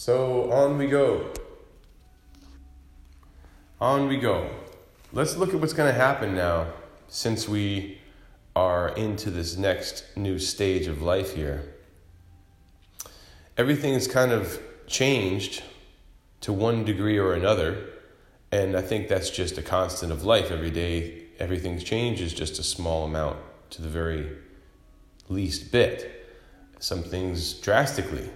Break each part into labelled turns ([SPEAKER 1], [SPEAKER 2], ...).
[SPEAKER 1] So on we go. On we go. Let's look at what's going to happen now since we are into this next new stage of life here. Everything's kind of changed to one degree or another, and I think that's just a constant of life. Every day, everything changes just a small amount to the very least bit. Some things drastically.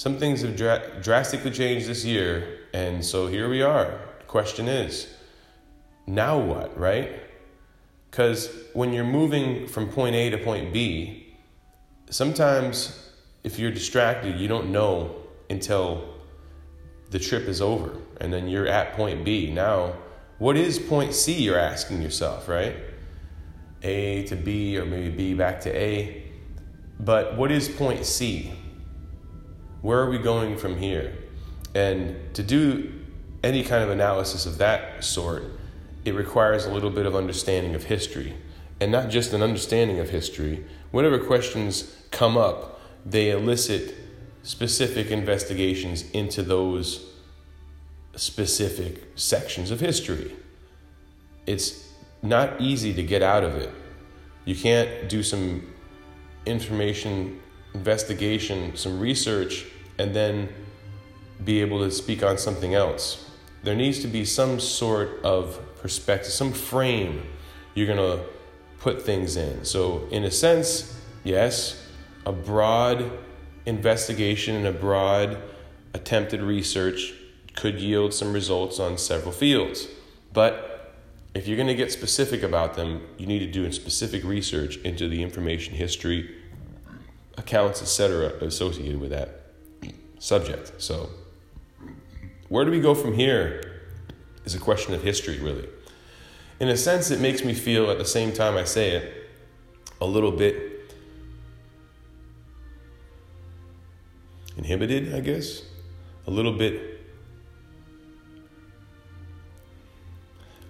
[SPEAKER 1] Some things have dra- drastically changed this year, and so here we are. The question is, now what, right? Because when you're moving from point A to point B, sometimes if you're distracted, you don't know until the trip is over and then you're at point B. Now, what is point C, you're asking yourself, right? A to B or maybe B back to A. But what is point C? Where are we going from here? And to do any kind of analysis of that sort, it requires a little bit of understanding of history. And not just an understanding of history. Whenever questions come up, they elicit specific investigations into those specific sections of history. It's not easy to get out of it. You can't do some information investigation, some research, and then be able to speak on something else. There needs to be some sort of perspective, some frame you're going to put things in. So, in a sense, yes, a broad investigation and a broad attempted research could yield some results on several fields. But if you're going to get specific about them, you need to do specific research into the information history, accounts, etc., associated with that subject. So, where do we go from here is a question of history, really. In a sense, it makes me feel, at the same time I say it, a little bit inhibited, I guess, a little bit.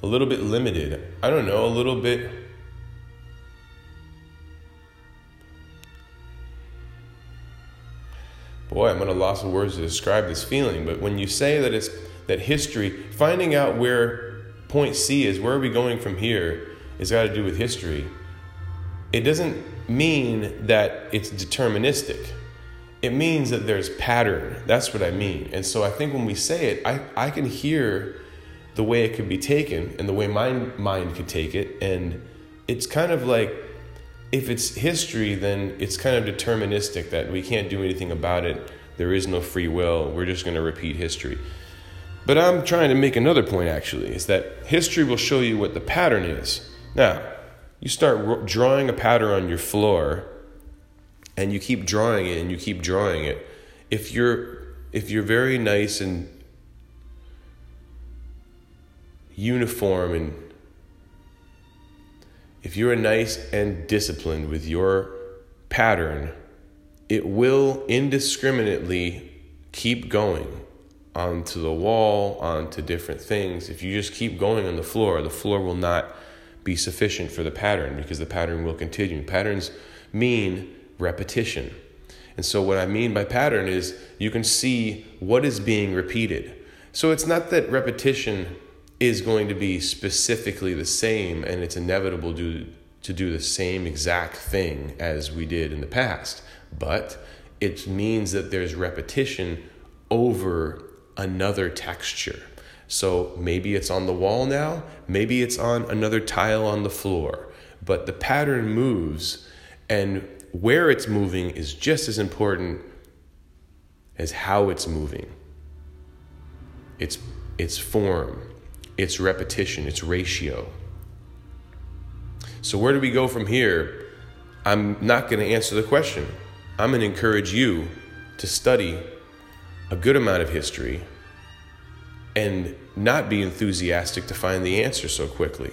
[SPEAKER 1] A little bit limited. I don't know, a little bit boy, I'm at a loss of words to describe this feeling. But when you say that it's that history, finding out where point C is, where are we going from here, has got to do with history. It doesn't mean that it's deterministic. It means that there's pattern. That's what I mean. And so I think when we say it, I, I can hear the way it could be taken and the way my mind could take it. And it's kind of like if it's history, then it's kind of deterministic that we can't do anything about it. There is no free will. We're just going to repeat history. But I'm trying to make another point actually is that history will show you what the pattern is. Now, you start drawing a pattern on your floor and you keep drawing it and you keep drawing it. If you're if you're very nice and uniform and if you're nice and disciplined with your pattern, it will indiscriminately keep going onto the wall, onto different things. If you just keep going on the floor, the floor will not be sufficient for the pattern because the pattern will continue. Patterns mean repetition. And so, what I mean by pattern is you can see what is being repeated. So, it's not that repetition is going to be specifically the same and it's inevitable to, to do the same exact thing as we did in the past, but it means that there's repetition over another texture. So maybe it's on the wall now, maybe it's on another tile on the floor, but the pattern moves, and where it's moving is just as important as how it's moving. Its, its form, it's repetition, it's ratio. So, where do we go from here? I'm not going to answer the question. I'm going to encourage you to study a good amount of history and not be enthusiastic to find the answer so quickly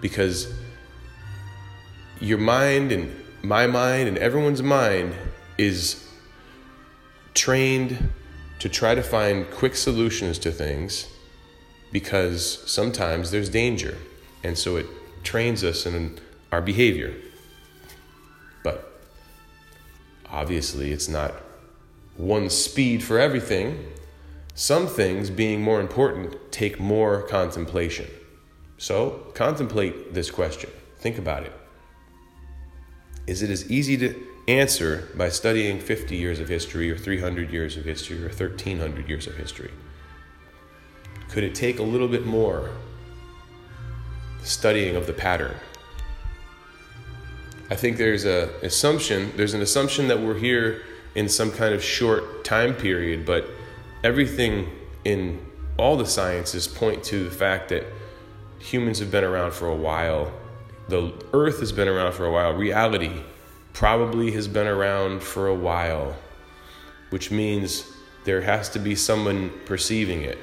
[SPEAKER 1] because your mind and my mind and everyone's mind is trained to try to find quick solutions to things because sometimes there's danger. And so it trains us in our behavior. But obviously, it's not one speed for everything. Some things, being more important, take more contemplation. So, contemplate this question. Think about it. Is it as easy to answer by studying 50 years of history, or 300 years of history, or 1300 years of history? Could it take a little bit more studying of the pattern? I think there's a assumption, there's an assumption that we're here in some kind of short time period, but everything in all the sciences point to the fact that humans have been around for a while. The earth has been around for a while. Reality probably has been around for a while, which means there has to be someone perceiving it.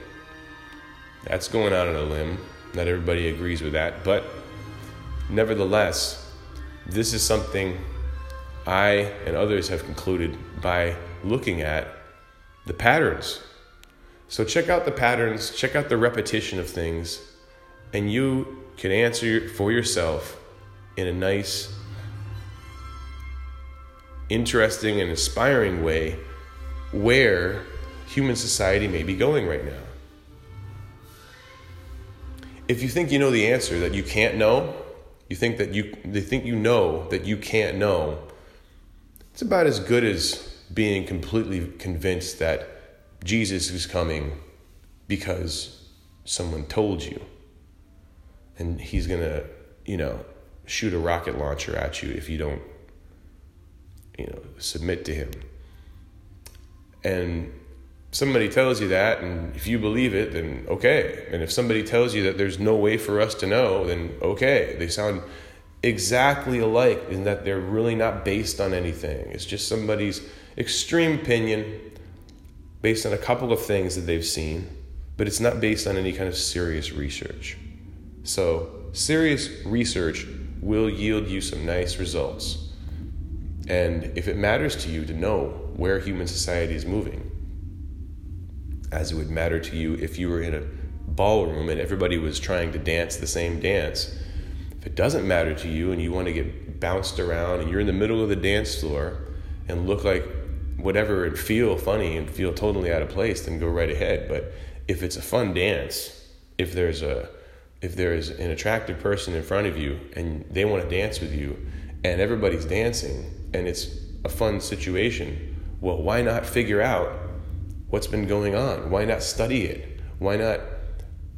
[SPEAKER 1] That's going out on a limb. Not everybody agrees with that, but nevertheless, this is something I and others have concluded by looking at the patterns. So check out the patterns, check out the repetition of things, and you can answer for yourself in a nice, interesting, and inspiring way where human society may be going right now. If you think you know the answer that you can't know, you think that you they think you know that you can't know. It's about as good as being completely convinced that Jesus is coming because someone told you. And he's going to, you know, shoot a rocket launcher at you if you don't you know, submit to him. And somebody tells you that, and if you believe it, then okay. And if somebody tells you that there's no way for us to know, then okay. They sound exactly alike in that they're really not based on anything. It's just somebody's extreme opinion based on a couple of things that they've seen, but it's not based on any kind of serious research. So, serious research will yield you some nice results. And if it matters to you to know where human society is moving, as it would matter to you if you were in a ballroom and everybody was trying to dance the same dance. If it doesn't matter to you and you want to get bounced around and you're in the middle of the dance floor and look like whatever and feel funny and feel totally out of place, then go right ahead. But if it's a fun dance, if there's a if there's an attractive person in front of you and they want to dance with you and everybody's dancing and it's a fun situation, well, why not figure out what's been going on? Why not study it? Why not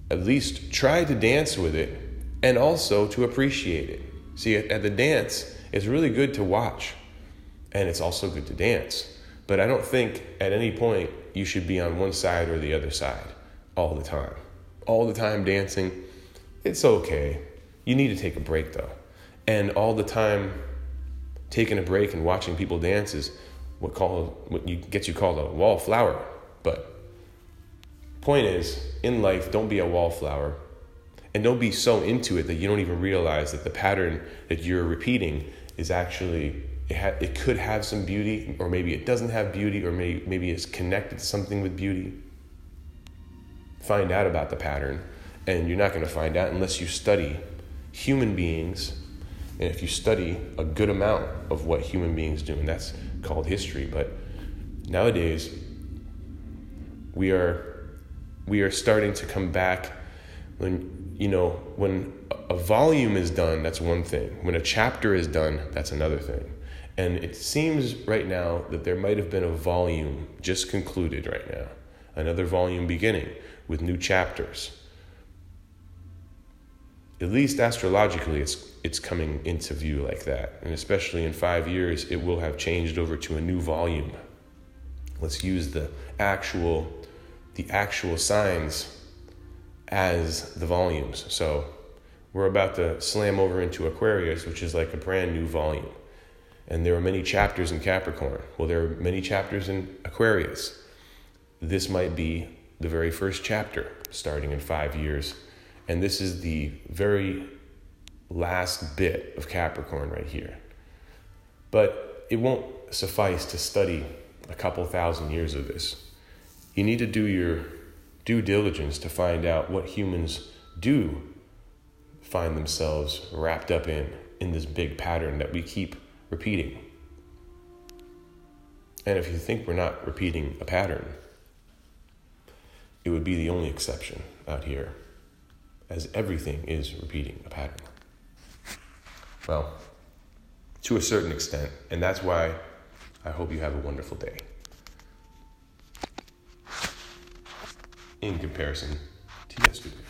[SPEAKER 1] at least try to dance with it and also to appreciate it? See, at, the dance, it's really good to watch and it's also good to dance. But I don't think at any point you should be on one side or the other side all the time. All the time dancing, it's okay. You need to take a break though. And all the time taking a break and watching people dance is what call what you gets you called a wallflower. But point is, in life, don't be a wallflower. And don't be so into it that you don't even realize that the pattern that you're repeating is actually, it, ha- it could have some beauty, or maybe it doesn't have beauty, or maybe, maybe it's connected to something with beauty. Find out about the pattern, and you're not going to find out unless you study human beings. And if you study a good amount of what human beings do, and that's called history, but nowadays, we are we are starting to come back when you know when a volume is done that's one thing. When a chapter is done that's another thing. And it seems right now that there might have been a volume just concluded right now. Another volume beginning with new chapters. At least astrologically it's it's coming into view like that. And especially in 5 years it will have changed over to a new volume. Let's use the actual the actual signs as the volumes. So we're about to slam over into Aquarius, which is like a brand new volume. And there are many chapters in Capricorn. Well, there are many chapters in Aquarius. This might be the very first chapter starting in five years. And this is the very last bit of Capricorn right here. But it won't suffice to study a couple thousand years of this you need to do your due diligence to find out what humans do find themselves wrapped up in in this big pattern that we keep repeating. And if you think we're not repeating a pattern, it would be the only exception out here, as everything is repeating a pattern. Well, to a certain extent, and that's why I hope you have a wonderful day. In comparison to yesterday.